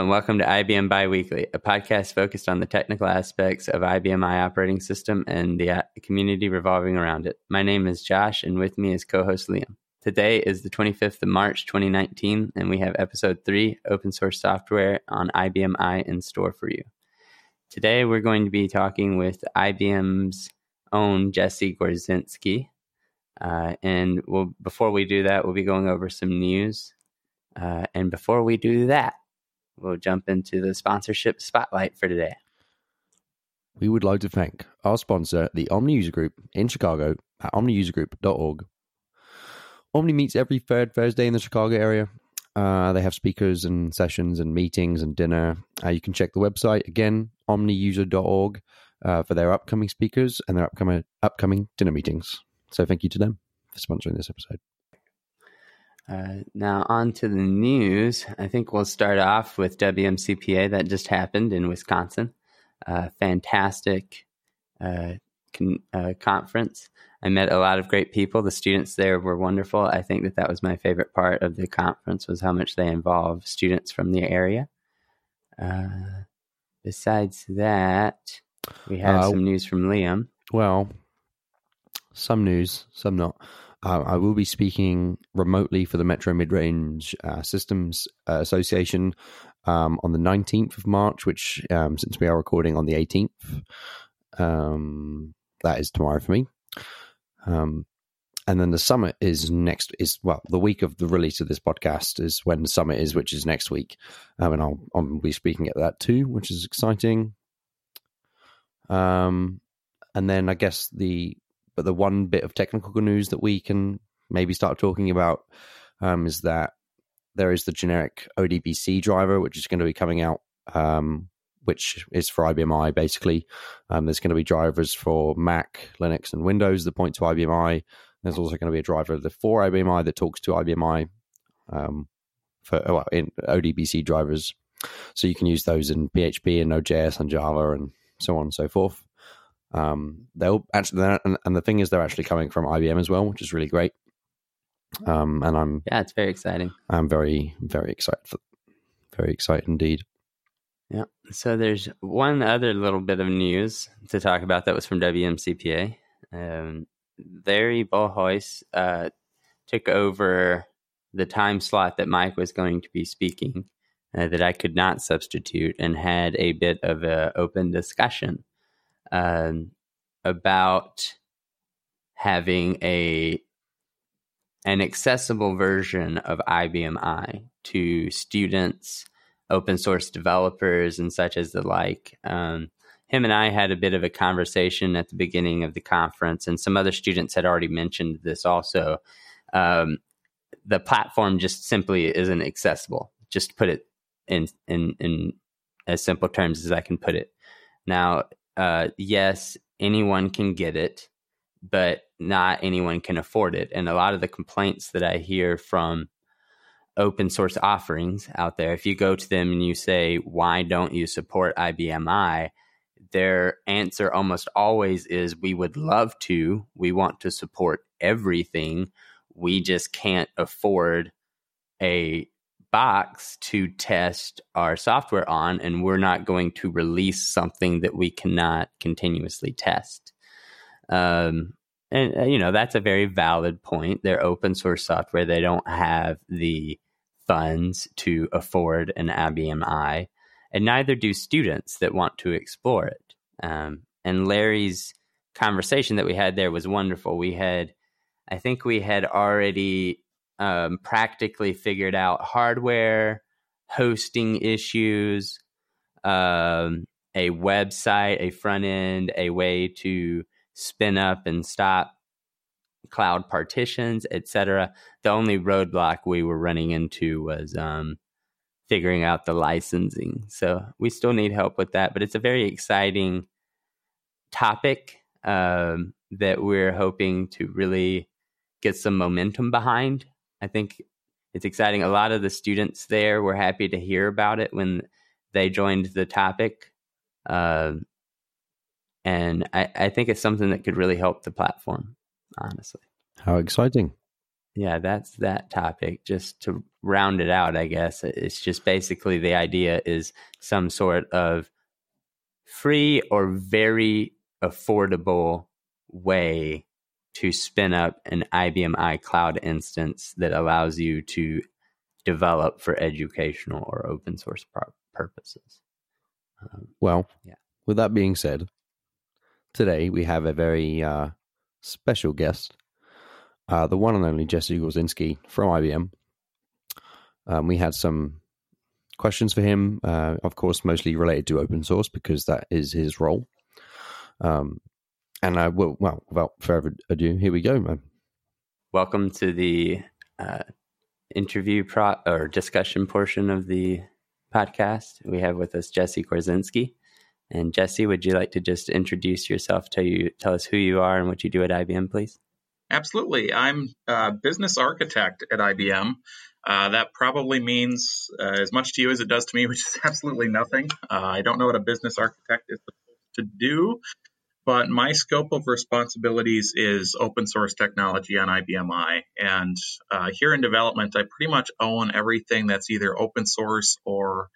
and welcome to IBM Biweekly, a podcast focused on the technical aspects of IBM i operating system and the community revolving around it. My name is Josh, and with me is co host Liam. Today is the 25th of March, 2019, and we have episode 3 Open Source Software on IBM i in store for you. Today, we're going to be talking with IBM's own Jesse Gorzinski. Uh, and we'll, before we do that, we'll be going over some news. Uh, and before we do that, we'll jump into the sponsorship spotlight for today. We would like to thank our sponsor, the Omni User Group in Chicago at omniusergroup.org. Omni meets every third Thursday in the Chicago area. Uh, they have speakers and sessions and meetings and dinner. Uh, you can check the website again, omniuser.org, uh, for their upcoming speakers and their upcoming upcoming dinner meetings. So thank you to them for sponsoring this episode. Uh, now, on to the news. I think we'll start off with WMCPA that just happened in Wisconsin. Uh, fantastic uh, con- uh, conference. I met a lot of great people. The students there were wonderful. I think that that was my favorite part of the conference was how much they involve students from the area. Uh, besides that, we have some news from Liam. Well, some news, some not. Uh, I will be speaking remotely for the Metro Midrange uh, Systems uh, Association um, on the 19th of March, which, um, since we are recording on the 18th, um, that is tomorrow for me. Um, and then the summit is next is well the week of the release of this podcast is when the summit is which is next week. Um, and I'll, I'll be speaking at that too which is exciting. Um and then i guess the but the one bit of technical news that we can maybe start talking about um, is that there is the generic ODBC driver, which is going to be coming out, um, which is for IBM i basically. Um, there's going to be drivers for Mac, Linux, and Windows that point to IBM i. There's also going to be a driver for IBM i that talks to IBM i um, for well, in ODBC drivers. So you can use those in PHP and Node.js and Java and so on and so forth. Um, they'll actually, and, and, the thing is, they're actually coming from IBM as well, which is really great. Um, and I'm yeah, it's very exciting. I'm very very excited for, very excited indeed. Yeah. So there's one other little bit of news to talk about that was from WMCPA. Um, Larry Bolhuis uh, took over the time slot that Mike was going to be speaking uh, that I could not substitute and had a bit of an open discussion um, about having a an accessible version of IBM i to students, open source developers, and such as the like. Um, him and I had a bit of a conversation at the beginning of the conference, and some other students had already mentioned this also. Um, the platform just simply isn't accessible. Just put it in in in as simple terms as I can put it. Now, uh, yes, anyone can get it, but not anyone can afford it. And a lot of the complaints that I hear from open source offerings out there, if you go to them and you say, why don't you support IBM i, their answer almost always is, we would love to. We want to support everything. We just can't afford a box to test our software on, and we're not going to release something that we cannot continuously test. Um, and uh, you know that's a very valid point. They're open source software; they don't have the funds to afford an IBM i, and neither do students that want to explore it. Um, and Larry's conversation that we had there was wonderful. We had, I think, we had already um, practically figured out hardware, hosting issues, um, a website, a front end, a way to spin up and stop cloud partitions, etc. The only roadblock we were running into was um, figuring out the licensing. So we still need help with that, but it's a very exciting topic um, that we're hoping to really get some momentum behind. I think it's exciting. A lot of the students there were happy to hear about it when they joined the topic. Uh, and I, I think it's something that could really help the platform, honestly. How exciting. yeah, that's that topic. Just to round it out, I guess it's just basically the idea is some sort of free or very affordable way to spin up an IBM i cloud instance that allows you to develop for educational or open source purposes. Um, well, yeah. With that being said, today we have a very uh, special guest, uh, the one and only Jesse Gorzinski from IBM. Um, we had some questions for him, uh, of course, mostly related to open source because that is his role. Um, and I will, well, without further ado, here we go, man. Welcome to the uh, interview pro or discussion portion of the podcast. We have with us Jesse Gorzinski. And Jesse, would you like to just introduce yourself? Tell you tell us who you are and what you do at IBM, please. Absolutely, I'm a business architect at IBM. Uh, that probably means uh, as much to you as it does to me, which is absolutely nothing. Uh, I don't know what a business architect is supposed to do, but my scope of responsibilities is open source technology on IBM i. And uh, here in development, I pretty much own everything that's either open source or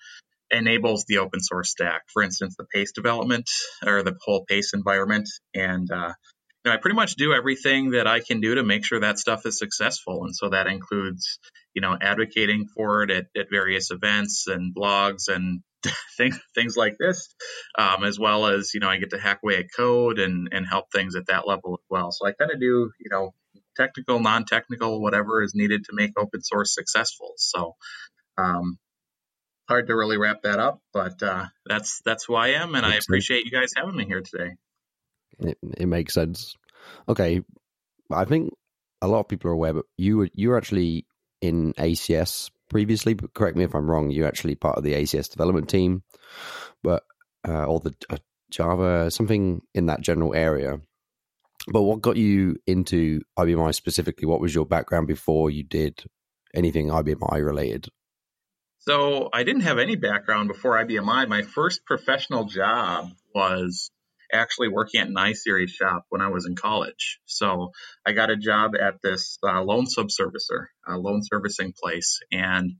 enables the open source stack. For instance, the PASE development or the whole PASE environment. And uh, I pretty much do everything that I can do to make sure that stuff is successful. And so that includes, you know, advocating for it at, at various events and blogs and things things like this, um, as well as you know I get to hack away at code and and help things at that level as well. So I kind of do you know technical, non-technical, whatever is needed to make open source successful. So um, hard to really wrap that up, but uh, that's that's who I am, and I appreciate you guys having me here today. It, it makes sense. Okay, I think a lot of people are aware, but you were you were actually in ACS previously, but correct me if I'm wrong. You're actually part of the ACS development team, but uh, or the uh, Java something in that general area. But what got you into IBMI specifically? What was your background before you did anything IBMI related? So I didn't have any background before IBMI. My first professional job was actually working at an iSeries shop when I was in college. So I got a job at this uh, loan subservicer, a loan servicing place, and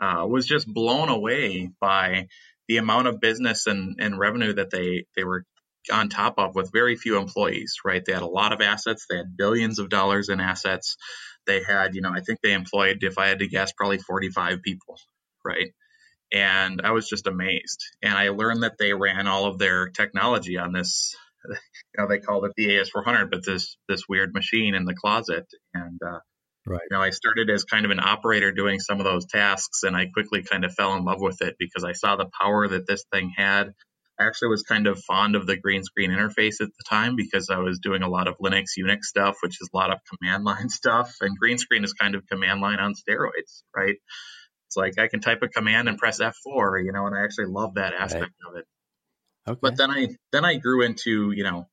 uh, was just blown away by the amount of business and, and revenue that they, they were on top of with very few employees, right? They had a lot of assets. They had billions of dollars in assets. They had, you know, I think they employed, if I had to guess, probably 45 people, right? And I was just amazed. And I learned that they ran all of their technology on this, you know, they called it the AS400, but this this weird machine in the closet. And uh, right. you know, I started as kind of an operator doing some of those tasks, and I quickly kind of fell in love with it because I saw the power that this thing had. I actually was kind of fond of the green screen interface at the time because I was doing a lot of Linux Unix stuff, which is a lot of command line stuff, and green screen is kind of command line on steroids, right? It's like I can type a command and press F4, you know, and I actually love that aspect right. of it. Okay. But then I then I grew into, you know,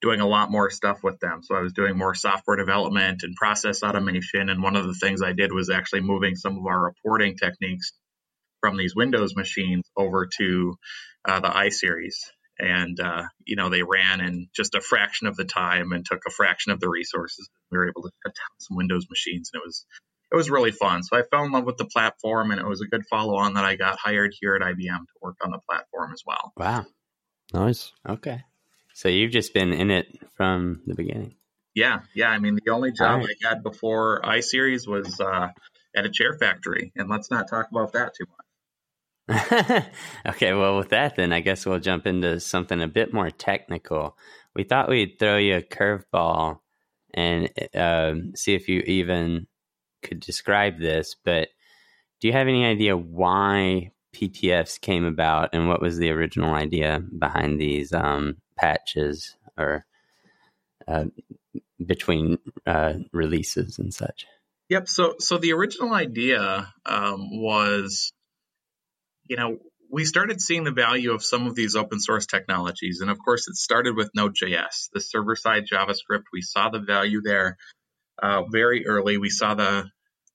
doing a lot more stuff with them. So I was doing more software development and process automation. And one of the things I did was actually moving some of our reporting techniques from these Windows machines over to uh, the iSeries. And, uh, you know, they ran in just a fraction of the time and took a fraction of the resources. We were able to cut down some Windows machines. And it was it was really fun. So I fell in love with the platform, and it was a good follow on that I got hired here at IBM to work on the platform as well. Wow. Nice. Okay. So you've just been in it from the beginning. Yeah. Yeah. I mean, the only job right. I had before iSeries was uh, at a chair factory, and let's not talk about that too much. okay, well, with that, then I guess we'll jump into something a bit more technical. We thought we'd throw you a curveball and uh, see if you even could describe this, but do you have any idea why PTFs came about and what was the original idea behind these um, patches or uh, between uh, releases and such? Yep. So, so the original idea um, was, you know, we started seeing the value of some of these open source technologies, and of course, it started with Node.js, the server side JavaScript. We saw the value there uh, very early. We saw the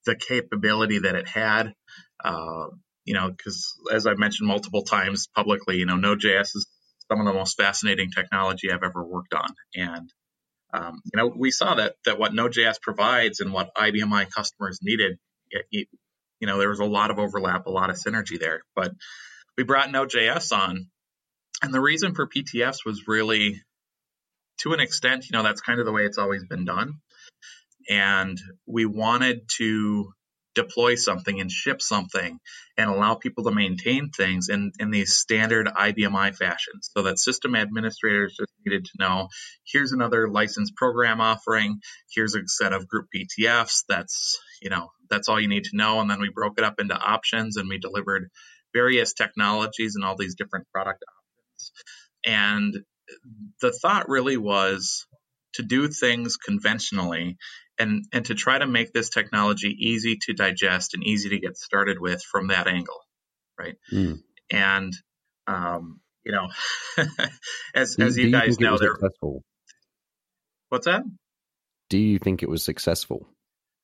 the capability that it had. Uh, you know, because as I've mentioned multiple times publicly, you know, Node.js is some of the most fascinating technology I've ever worked on, and um, you know, we saw that that what Node.js provides and what IBMI customers needed, it, it, you know, there was a lot of overlap, a lot of synergy there. But we brought Node.js on, and the reason for PTFs was really, to an extent, you know, that's kind of the way it's always been done, and we wanted to deploy something and ship something and allow people to maintain things in, in these standard IBMI fashions so that system administrators just needed to know here's another license program offering, here's a set of group PTFs. That's, you know, that's all you need to know. And then we broke it up into options and we delivered various technologies and all these different product options. And the thought really was to do things conventionally and and to try to make this technology easy to digest and easy to get started with from that angle, right? Mm. And um, you know, as do, as you, you guys know, there. Successful? What's that? Do you think it was successful?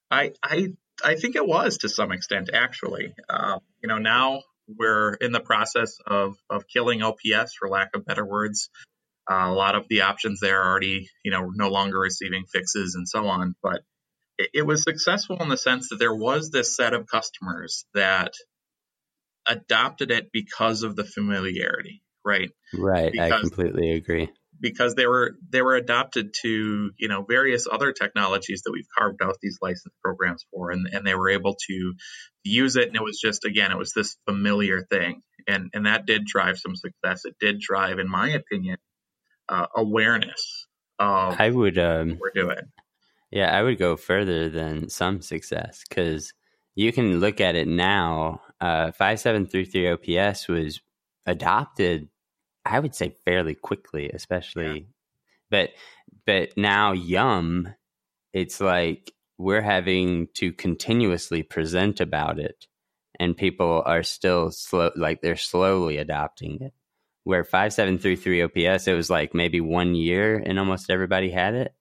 I I I think it was to some extent, actually. Uh, you know, now we're in the process of of killing OPS, for lack of better words. Uh, a lot of the options there are already, you know, no longer receiving fixes and so on. But it, it was successful in the sense that there was this set of customers that adopted it because of the familiarity, right? Right. Because, I completely agree. Because they were they were adopted to you know various other technologies that we've carved out these license programs for, and, and they were able to use it, and it was just again it was this familiar thing, and and that did drive some success. It did drive, in my opinion, uh, awareness of I would um, we're doing. Yeah, I would go further than some success because you can look at it now. Uh, 5733 OPS was adopted, I would say, fairly quickly, especially. Yeah. But but now Yum, it's like we're having to continuously present about it, and people are still slow, like they're slowly adopting it where 5733 OPS, it was like maybe one year and almost everybody had it.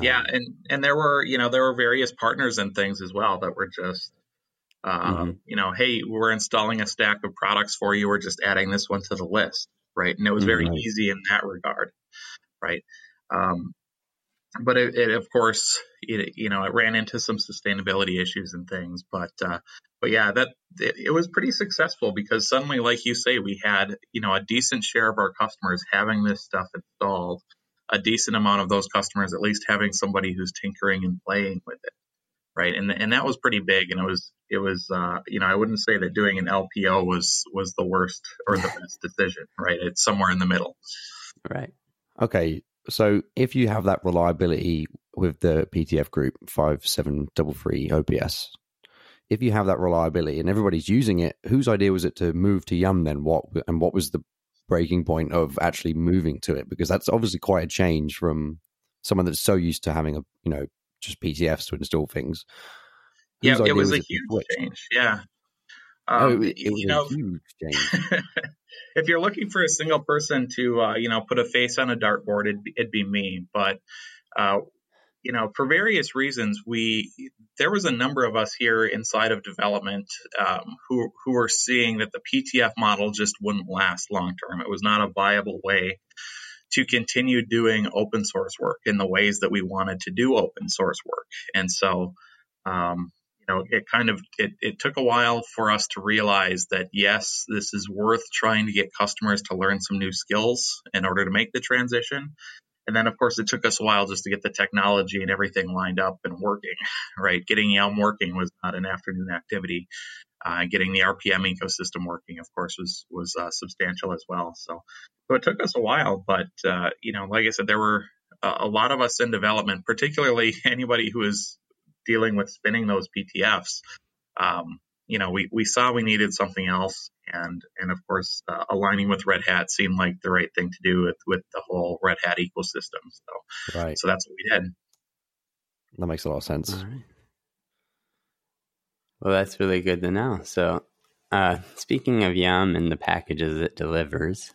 Yeah, um, and and there were you know there were various partners and things as well that were just um, mm-hmm. you know hey we're installing a stack of products for you we're just adding this one to the list right and it was very mm-hmm. easy in that regard right um, but it, it, of course it, you know it ran into some sustainability issues and things but uh, but yeah that it, it, was pretty successful because suddenly like you say we had you know a decent share of our customers having this stuff installed a decent amount of those customers at least having somebody who's tinkering and playing with it right? And and that was pretty big and it was it was uh, you know I wouldn't say that doing an LPO was was the worst or the best decision right? It's somewhere in the middle. Right. Okay so if you have that reliability with the PTF group 5733 OPS, if you have that reliability and everybody's using it, whose idea was it to move to Yum then? What and what was the breaking point of actually moving to it? Because that's obviously quite a change from someone that's so used to having a you know just PTFs to install things. Whose yeah, it was, was a huge change. Yeah. Um, oh, it, it was a know, huge change. if you're looking for a single person to, uh, you know, put a face on a dartboard, it'd be, it'd be me. But, uh, you know, for various reasons, we there was a number of us here inside of development um, who who were seeing that the PTF model just wouldn't last long term. It was not a viable way to continue doing open source work in the ways that we wanted to do open source work. And so, um, know, it kind of it, it took a while for us to realize that yes, this is worth trying to get customers to learn some new skills in order to make the transition. And then, of course, it took us a while just to get the technology and everything lined up and working. Right, getting Yum working was not an afternoon activity. Uh, getting the RPM ecosystem working, of course, was was uh, substantial as well. So, so it took us a while, but uh, you know, like I said, there were a lot of us in development, particularly anybody who is dealing with spinning those PTFs, um, you know, we, we saw we needed something else. And, and of course, uh, aligning with Red Hat seemed like the right thing to do with, with the whole Red Hat ecosystem. So, right. so that's what we did. That makes a lot of sense. Well, that's really good to know. So, uh, speaking of Yum and the packages it delivers,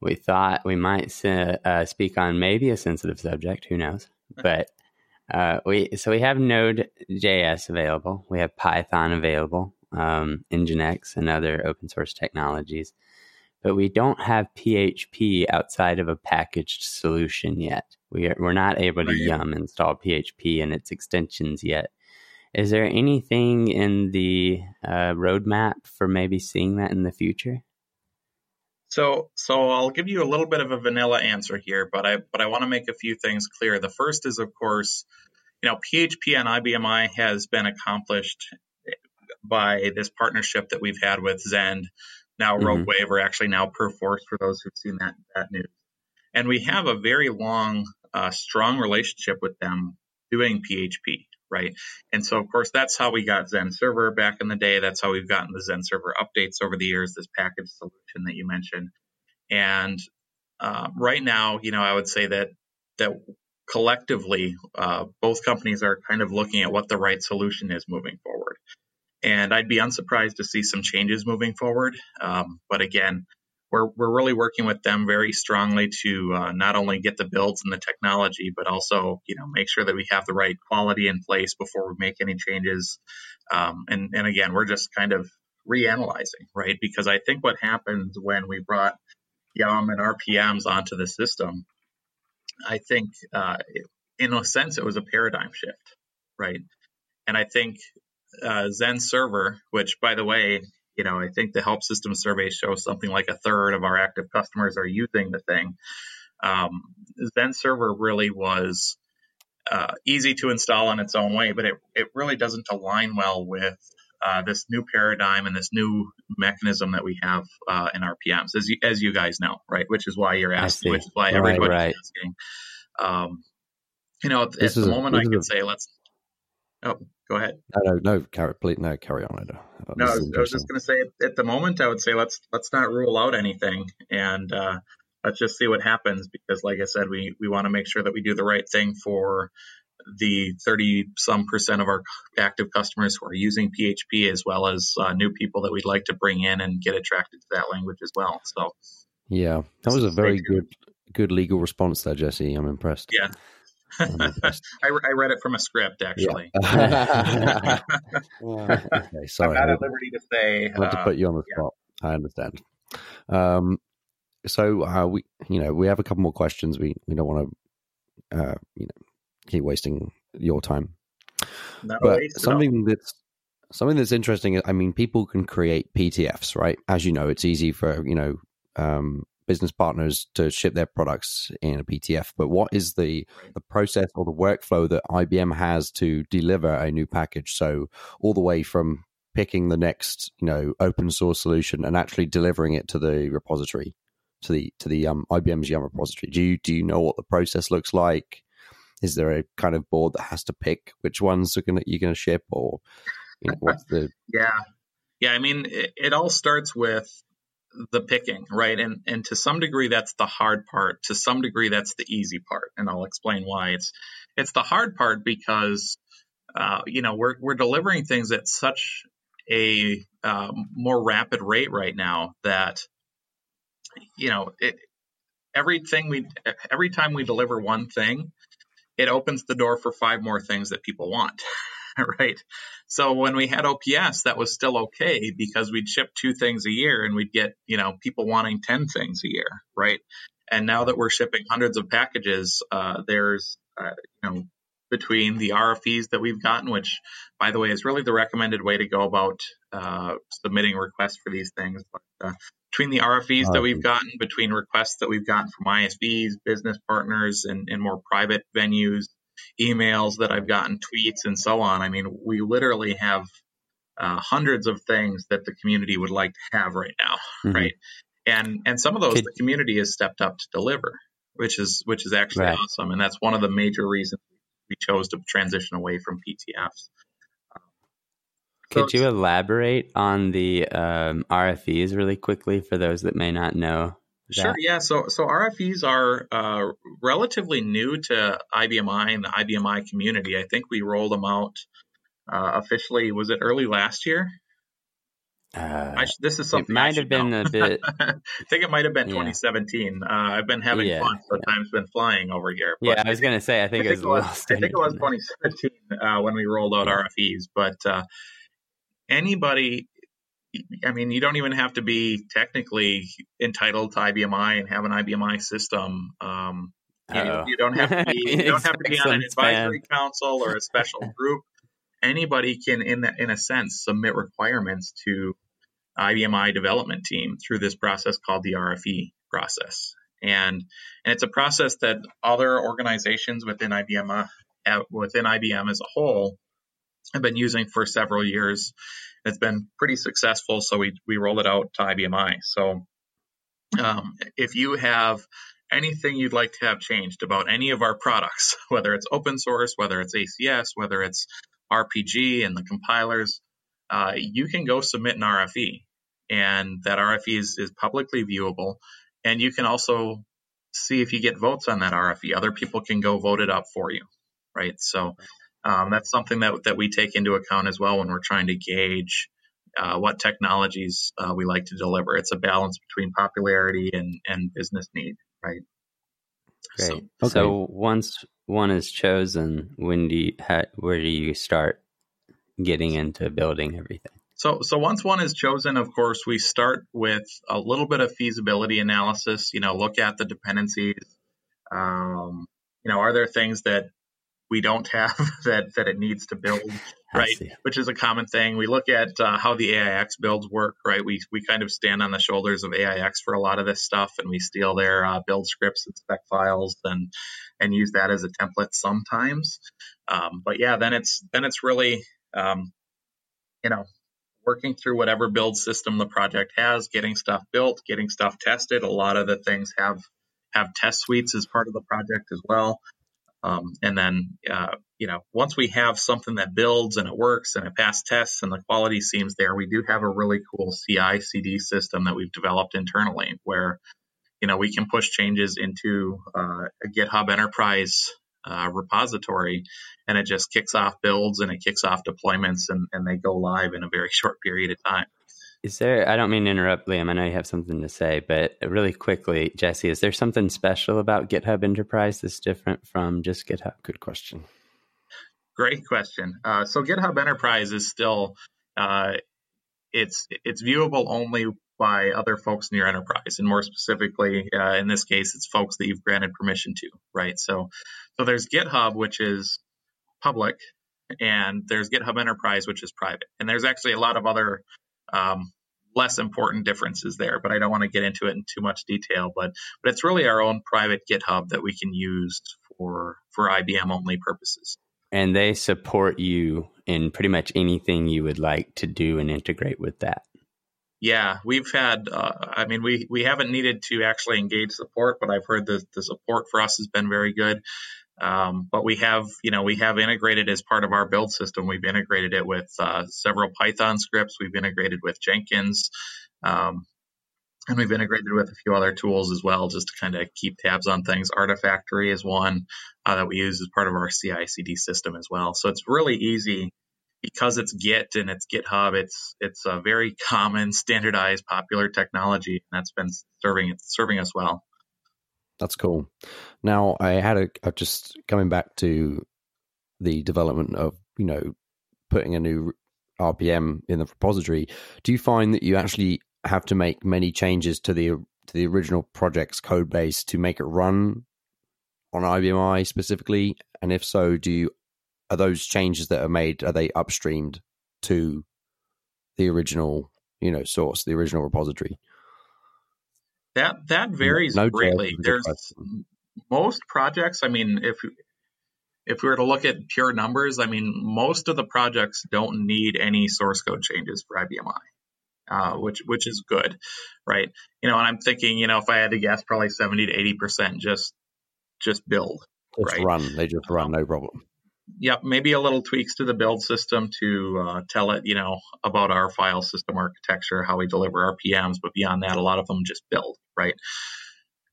we thought we might uh, speak on maybe a sensitive subject. Who knows? But uh, we so we have Node.js available. We have Python available, um, Nginx, and other open source technologies, but we don't have PHP outside of a packaged solution yet. We are, we're not able to yum install PHP and its extensions yet. Is there anything in the uh, roadmap for maybe seeing that in the future? So, so I'll give you a little bit of a vanilla answer here, but I but I want to make a few things clear. The first is, of course, you know, PHP on IBMI has been accomplished by this partnership that we've had with Zend, now Mhm. Rogue Wave, or actually now Perforce for those who've seen that that news. And we have a very long, uh, strong relationship with them doing PHP, right? And so, of course, that's how we got Zend Server back in the day. That's how we've gotten the Zend Server updates over the years, this package solution that you mentioned. And uh, right now, you know, I would say that that collectively, uh, both companies are kind of looking at what the right solution is moving forward. And I'd be unsurprised to see some changes moving forward. Um, but again, we're we're really working with them very strongly to uh, not only get the builds and the technology, but also you know make sure that we have the right quality in place before we make any changes. Um, and and again, we're just kind of reanalyzing, right? Because I think what happened when we brought Yum and RPMs onto the system, I think uh, in a sense it was a paradigm shift, right? And I think uh, Zend Server, which by the way, you know, I think the help system survey shows something like a third of our active customers are using the thing. Um, Zend Server really was uh, easy to install in its own way, but it, it really doesn't align well with uh, this new paradigm and this new mechanism that we have uh, in RPMs, as you, as you guys know, right? Which is why you're asking, which is why Right, everybody's right. asking. Um, you know, at, at the moment, this I can a- say let's. Oh, go ahead. No, no, no, carry, please, no, carry on. Ida. Uh, No, I was, I was just going to say at the moment, I would say let's let's not rule out anything, and uh, let's just see what happens. Because, like I said, we we want to make sure that we do the right thing for the 30 some percent of our active customers who are using PHP, as well as uh, new people that we'd like to bring in and get attracted to that language as well. So, Yeah, that was a very good, good legal response there, Jesse. I'm impressed. yeah. I, re- I read it from a script actually. okay, sorry. I'm sorry. not I at liberty to say. I had to uh, put you on the yeah. spot. I understand. Um, so uh, we, you know, we have a couple more questions. We we don't want to, uh, you know, keep wasting your time. no but waste at something that's something that's interesting i mean people can create ptfs right as you know it's easy for you know um, business partners to ship their products in a ptf but what is the the process or the workflow that ibm has to deliver a new package so all the way from picking the next you know open source solution and actually delivering it to the repository to the to the um, ibm's yum repository do you do you know what the process looks like is there a kind of board that has to pick which ones are gonna you're gonna ship or you know what's the Yeah. Yeah. I mean, it, it all starts with the picking, right? And, and to some degree, that's the hard part. To some degree, that's the easy part. And I'll explain why it's, it's the hard part because, uh, you know, we're, we're delivering things at such a um, more rapid rate right now that, you know, it, everything we, every time we deliver one thing, it opens the door for five more things that people want. right? So when we had OPS, that was still okay because we'd ship two things a year and we'd get, you know, people wanting 10 things a year, right? And now that we're shipping hundreds of packages, uh, there's, uh, you know, between the RFEs that we've gotten, which, by the way, is really the recommended way to go about uh, submitting requests for these things. But uh, between the RFEs that we've gotten, between requests that we've gotten from ISVs, business partners, and, and more private venues, emails that I've gotten, tweets, and so on. I mean, we literally have uh, hundreds of things that the community would like to have right now, Mhm. right? And and some of those Could- the community has stepped up to deliver, which is which is actually Right. awesome, and that's one of the major reasons we chose to transition away from PTFs. Could you elaborate on the um, RFEs really quickly for those that may not know? Sure. that? Yeah. So so RFEs are uh, relatively new to IBMI and the IBMI community. I think we rolled them out uh, officially. Was it early last year? Uh, I sh- this is it something I might have been know. a bit. I think it might have been Yeah. 2017. Uh, I've been having Yeah, fun, so time's been flying over here. Yeah, I was gonna say. I I think think, it was it was. I think it was 2017 uh, when we rolled out Yeah. RFEs. But uh, anybody, I mean, you don't even have to be technically entitled to IBMI and have an IBMI system. Um, You, you, don't have to be you don't have to be on an advisory council or a special group. Anybody can, in that, in a sense, submit requirements to IBMI development team through this process called the RFE process. And, and it's a process that other organizations within IBM, uh, within IBM as a whole have been using for several years. It's been pretty successful, so we, we rolled it out to IBMI. So um, if you have anything you'd like to have changed about any of our products, whether it's open source, whether it's ACS, whether it's RPG and the compilers, uh, you can go submit an RFE. And that RFE is, is publicly viewable. And you can also see if you get votes on that RFE. Other people can go vote it up for you, right? So um, that's something that, that we take into account as well when we're trying to gauge uh, what technologies uh, we like to deliver. It's a balance between popularity and, and business need, right? Great. So, okay. so once one is chosen, when do you, how, where do you start getting into building everything? So, so once one is chosen, of course, we start with a little bit of feasibility analysis. You know, look at the dependencies. Um, you know, are there things that we don't have that that it needs to build, right? Which is a common thing. We look at uh, how the AIX builds work, right? We we kind of stand on the shoulders of AIX for a lot of this stuff, and we steal their uh, build scripts and spec files and and use that as a template sometimes. Um, but yeah, then it's then it's really um, you know working through whatever build system the project has, getting stuff built, getting stuff tested. A lot of the things have have test suites as part of the project as well. Um, and then, uh, you know, once we have something that builds and it works and it passes tests and the quality seems there, we do have a really cool CI CD system that we've developed internally where, you know, we can push changes into uh, a GitHub Enterprise uh, repository and it just kicks off builds and it kicks off deployments and, and they go live in a very short period of time. Is there, I don't mean to interrupt, Liam. I know you have something to say, but really quickly, Jesse, is there something special about GitHub Enterprise that's different from just GitHub? Good question. Great question. Uh, so GitHub Enterprise is still, uh, it's it's viewable only by other folks in your enterprise, and more specifically, uh, in this case, it's folks that you've granted permission to, right? So, so there's GitHub, which is public, and there's GitHub Enterprise, which is private, and there's actually a lot of other um, less important differences there, but I don't want to get into it in too much detail. But but it's really our own private GitHub that we can use for for IBM only purposes. And they support you in pretty much anything you would like to do and integrate with that. Yeah, we've had. Uh, I mean, we we haven't needed to actually engage support, but I've heard the the support for us has been very good. Um, but we have, you know, we have integrated as part of our build system. We've integrated it with uh, several Python scripts. We've integrated with Jenkins, um, and we've integrated with a few other tools as well, just to kind of keep tabs on things. Artifactory is one uh, that we use as part of our CI/CD system as well. So it's really easy because it's Git and it's GitHub, it's it's a very common, standardized, popular technology, and that's been serving serving us well. That's cool. Now I had a I'm just coming back to the development of you know putting a new RPM in the repository. Do you find that you actually have to make many changes to the to the original project's code base to make it run on IBMI specifically? And if so, do you are those changes that are made are they upstreamed to the original you know source the original repository that that varies no greatly. there's most projects i mean if if we were to look at pure numbers i mean most of the projects don't need any source code changes for ibmi uh, which which is good right? You know and i'm thinking you know if i had to guess probably 70 to 80 percent just just build just right? run. They just run no problem yep, maybe a little tweaks to the build system to uh, tell it, you know, about our file system architecture, how we deliver RPMs. But beyond that, a lot of them just build, right?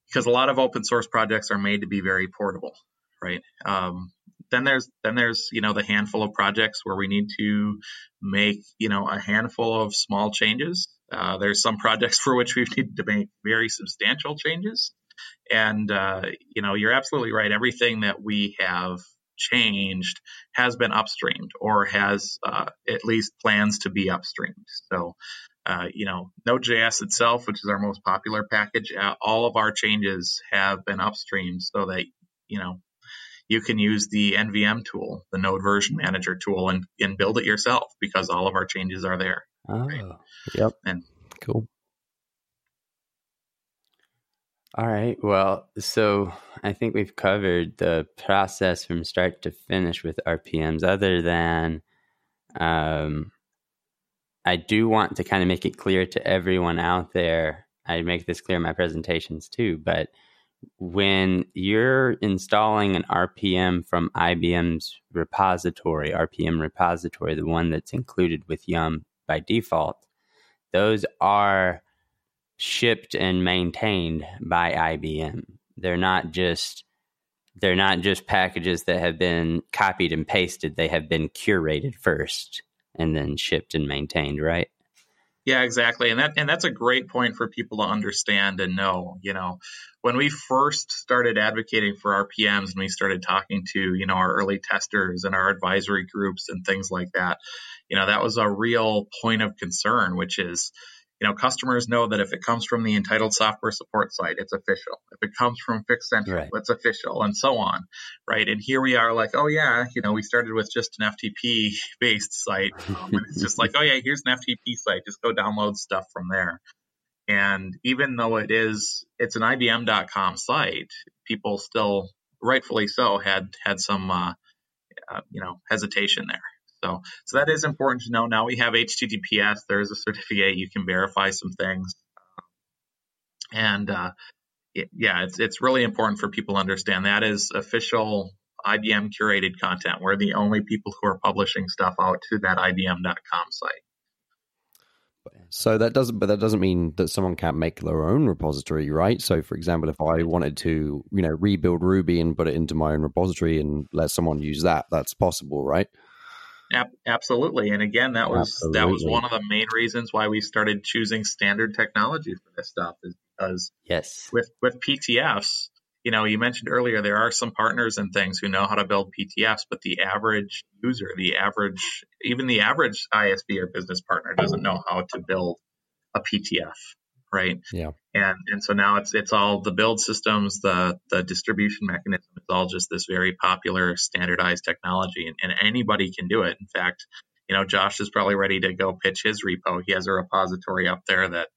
Because a lot of open source projects are made to be very portable, right? Um, then there's then there's you know the handful of projects where we need to make you know a handful of small changes. Uh, there's some projects for which we need to make very substantial changes. And uh, you know, you're absolutely right. Everything that we have changed has been upstreamed or has uh, at least plans to be upstreamed. So, uh, you know, Node.js itself, which is our most popular package, uh, all of our changes have been upstreamed so that you know, you can use the NVM tool, the node version manager tool, and, and build it yourself because all of our changes are there. Oh, Right. Yep. And Cool. All right. Well, so I think we've covered the process from start to finish with RPMs, other than um, I do want to kind of make it clear to everyone out there. I make this clear in my presentations too, but when you're installing an RPM from IBM's repository, RPM repository, the one that's included with Yum by default, those are shipped and maintained by IBM. They're not just they're not just packages that have been copied and pasted. They have been curated first and then shipped and maintained, right? Yeah, exactly. And that and that's a great point for people to understand and know. You know, when we first started advocating for RPMs and we started talking to, you know, our early testers and our advisory groups and things like that, you know, that was a real point of concern, which is, you know, customers know that if it comes from the entitled software support site, it's official. If it comes from Fix Central, Right. it's official, and so on, right? And here we are, like, oh yeah, you know, we started with just an FTP based site, um, and it's just like, oh yeah, here's an FTP site, just go download stuff from there. And even though it is, it's an IBM.com site, people still, rightfully so, had had some, uh, uh, you know, hesitation there. So, so that is important to know. Now we have HTTPS. There is a certificate. You can verify some things, and uh, it, yeah, it's it's really important for people to understand that is official IBM curated content. We're the only people who are publishing stuff out to that IBM.com site. So that doesn't, but that doesn't mean that someone can't make their own repository, right? So, for example, if I wanted to, you know, rebuild Ruby and put it into my own repository and let someone use that, that's possible, right? Ab- absolutely, and again, that was that was one of the main reasons why we started choosing standard technology for this stuff is because Yes. with with PTFs, you know, you mentioned earlier there are some partners and things who know how to build PTFs, but the average user, the average, even the average ISV or business partner doesn't know how to build a PTF, right? Yeah. And and so now it's it's all the build systems, the the distribution mechanism. It's all just this very popular standardized technology, and, and anybody can do it. In fact, you know, Josh is probably ready to go pitch his repo. He has a repository up there that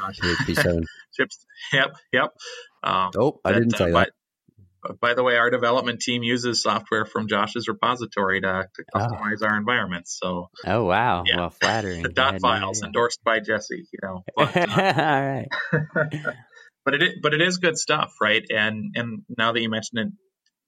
uh, PHP 7. ships. Yep, yep. Um, Oh, I that, didn't uh, say by, that. By the way, our development team uses software from Josh's repository to, to Oh. customize our environments. So Oh wow. Yeah. Well, flattering. the dot no files endorsed by Jesse, you know. But, All right. but it but it is good stuff, right? And and now that you mentioned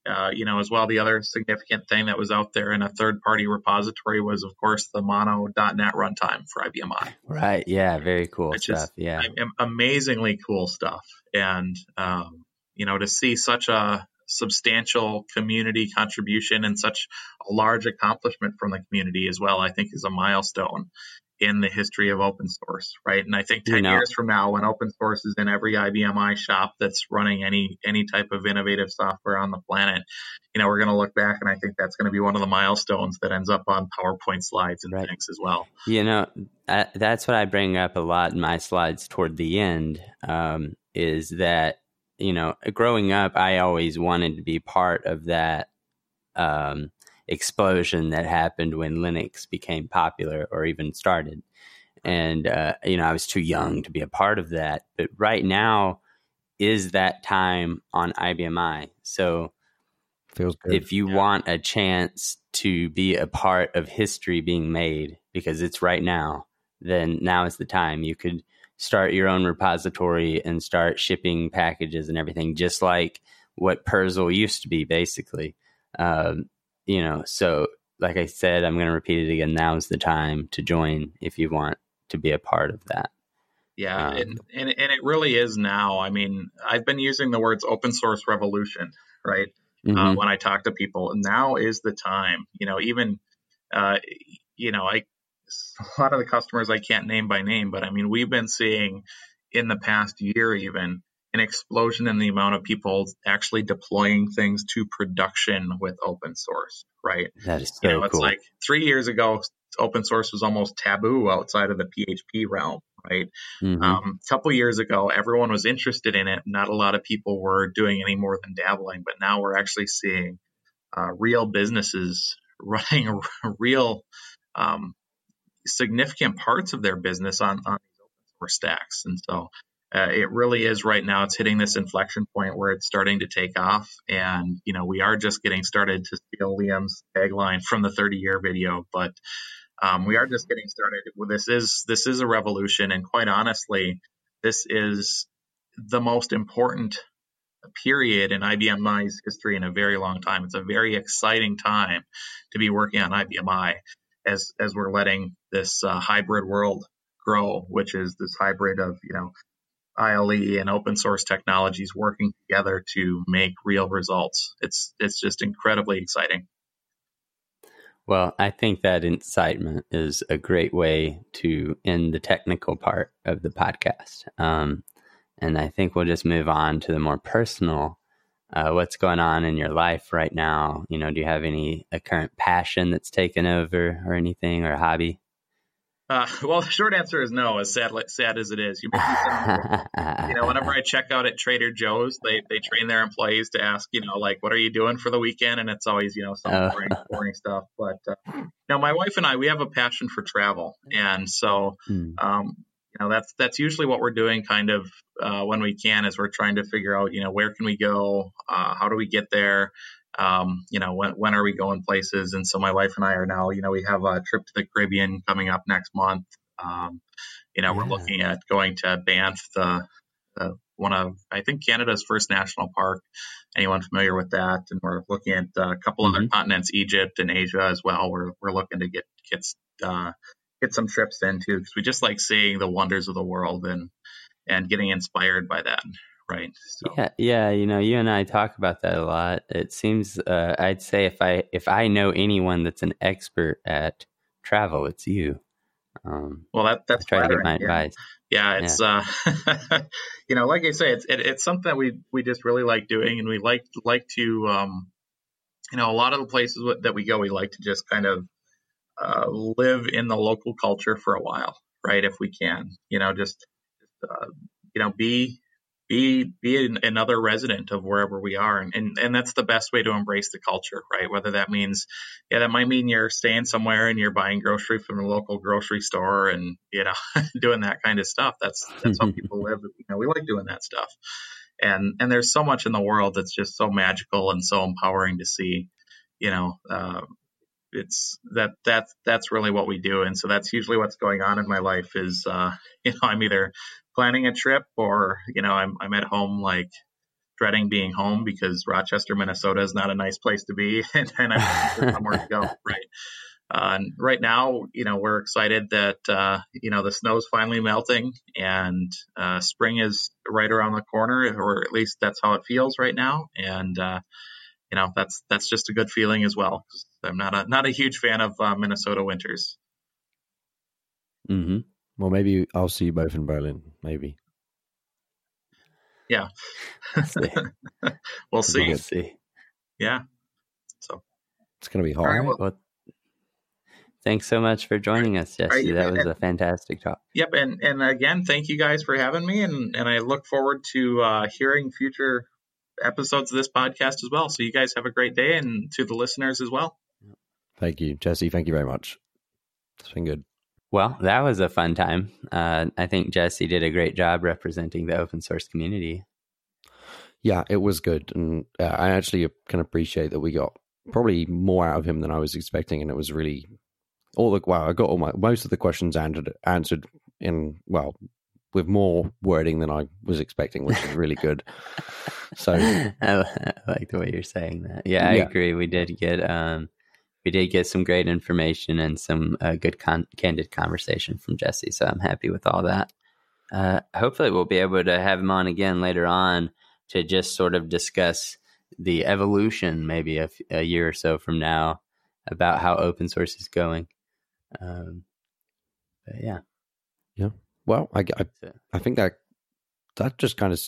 it, uh, you know, as well, the other significant thing that was out there in a third party repository was, of course, the Mono.NET runtime for IBMI. Right. Yeah. Very cool Which is- stuff. yeah. amazingly cool stuff. And, um, you know, to see such a substantial community contribution and such a large accomplishment from the community as well, I think is a milestone in the history of open source, right? And I think You 10 know- years from now, when open source is in every IBMI shop that's running any, any type of innovative software on the planet, you know, we're going to look back and I think that's going to be one of the milestones that ends up on PowerPoint slides and Right. things as well. You know, uh, that's what I bring up a lot in my slides toward the end. Um, is that you know, growing up, I always wanted to be part of that um, explosion that happened when Linux became popular or even started. And uh, you know, I was too young to be a part of that. But right now is that time on IBMI. So Feels good. if you Yeah. want a chance to be a part of history being made because it's right now then now is the time you could start your own repository and start shipping packages and everything just like what Perzl used to be basically um, you know so like i said i'm going to repeat it again now is the time to join if you want to be a part of that Yeah, Um, and, and and it really is now. I mean, I've been using the words open source revolution, right? Uh, Mhm. when I talk to people, now is the time. You know, even uh, you know, I a lot of the customers I can't name by name, but I mean, we've been seeing in the past year even an explosion in the amount of people actually deploying things to production with open source, right? that is so you know, it's cool like three years ago, open source was almost taboo outside of the PHP realm, right? Mhm. Um, a couple years ago, everyone was interested in it. Not a lot of people were doing any more than dabbling, but now we're actually seeing uh, real businesses running real um, significant parts of their business on, on these open source stacks. And so uh, it really is right now. It's hitting this inflection point where it's starting to take off, and you know we are just getting started. To steal Liam's tagline from the 30 year video, but um, we are just getting started. This is this is a revolution, and quite honestly, this is the most important period in IBM i's history in a very long time. It's a very exciting time to be working on IBMI as as we're letting this uh, hybrid world grow, which is this hybrid of you know ILE and open source technologies working together to make real results. It's it's just incredibly exciting. Well, I think that incitement is a great way to end the technical part of the podcast. Um, and I think we'll just move on to the more personal. Uh, what's going on in your life right now? You know, do you have any a current passion that's taken over, or anything, or a hobby? Uh, well, the short answer is no. As sad sad as it is, you, you know, whenever I check out at Trader Joe's, they they train their employees to ask, you know, like, what are you doing for the weekend? And it's always, you know, some Oh. boring, boring stuff. But uh, now, my wife and I, we have a passion for travel, and so Hmm. um, you know that's that's usually what we're doing kind of uh, when we can is we're trying to figure out you know where can we go uh, how do we get there? Um, you know when, when are we going places? And so my wife and i are now you know we have a trip to the caribbean coming up next month. Um, you know we're looking at going to banff the, the one of i think canada's first national park. Anyone familiar with that? And we're looking at uh, a couple other continents egypt and asia as well. We're, we're looking to get get uh, get some trips in too because we just like seeing the wonders of the world and and getting inspired by that right so Yeah, yeah. You know, you and I talk about that a lot. It seems uh, I'd say if I if I know anyone that's an expert at travel, it's you. Um, well that that's try to get my yeah. advice. yeah it's uh you know like i say it's it, it's something that we we just really like doing and we like like to um you know a lot of the places that we go we like to just kind of uh, live in the local culture for a while right if we can you know just uh, you know be be be an, another resident of wherever we are. And, and and that's the best way to embrace the culture right? Whether that means yeah that might mean you're staying somewhere and you're buying grocery from a local grocery store and you know doing that kind of stuff. That's that's how people live. You know we like doing that stuff. And and there's so much in the world that's just so magical and so empowering to see you know uh, it's that that's that's really what we do. And so that's usually what's going on in my life is uh you know i'm either planning a trip or you know i'm i'm at home like dreading being home because rochester minnesota is not a nice place to be. And, and i'm somewhere to go. Right. Uh, and right now you know we're excited that uh you know the snow's finally melting and uh spring is right around the corner or at least that's how it feels right now. And uh you know that's that's just a good feeling as well. I'm not a not a huge fan of uh, Minnesota winters. hmm Well, maybe I'll see you both in Berlin. Maybe. see. we'll see. We'll see. Yeah. It's going to be hard. All right, All right. Well, thanks so much for joining us, Jesse. you that bet. was a fantastic talk. Yep. And and again, thank you guys for having me, and and I look forward to uh, hearing future episodes of this podcast as well. So you guys have a great day, and to the listeners as well. Thank you, Jesse. Thank you very much. It's been good. Well, that was a fun time. Uh, I think Jesse did a great job representing the open source community. Yeah, it was good, and uh, I actually can appreciate that we got probably more out of him than I was expecting, and it was really all the wow. I got all my most of the questions answered answered in well with more wording than I was expecting, which is really good. So I, I like the way you're saying that. Yeah, I Yeah. agree. We did get um, we did get some great information and some uh, good con- candid conversation from Jesse. So I'm happy with all that. Uh, hopefully, we'll be able to have him on again later on to just sort of discuss the evolution, maybe a, f- a year or so from now, about how open source is going. Um, but yeah, well, I, I I think that that just kind of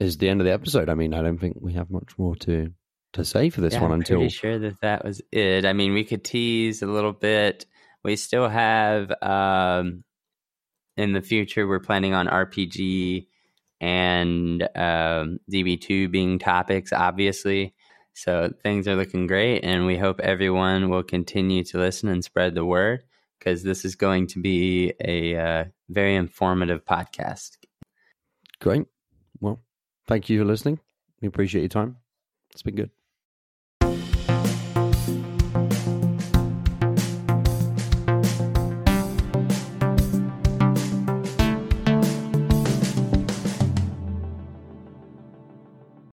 is the end of the episode. I mean, I don't think we have much more to to say for this Yeah, one I'm until pretty sure that that was it. I mean, we could tease a little bit. We still have um, in the future, we're planning on RPG and um, DB2 being topics, obviously. So things are looking great, and we hope everyone will continue to listen and spread the word because this is going to be a uh, very informative podcast. Great. Well, thank you for listening. We appreciate your time. It's been good.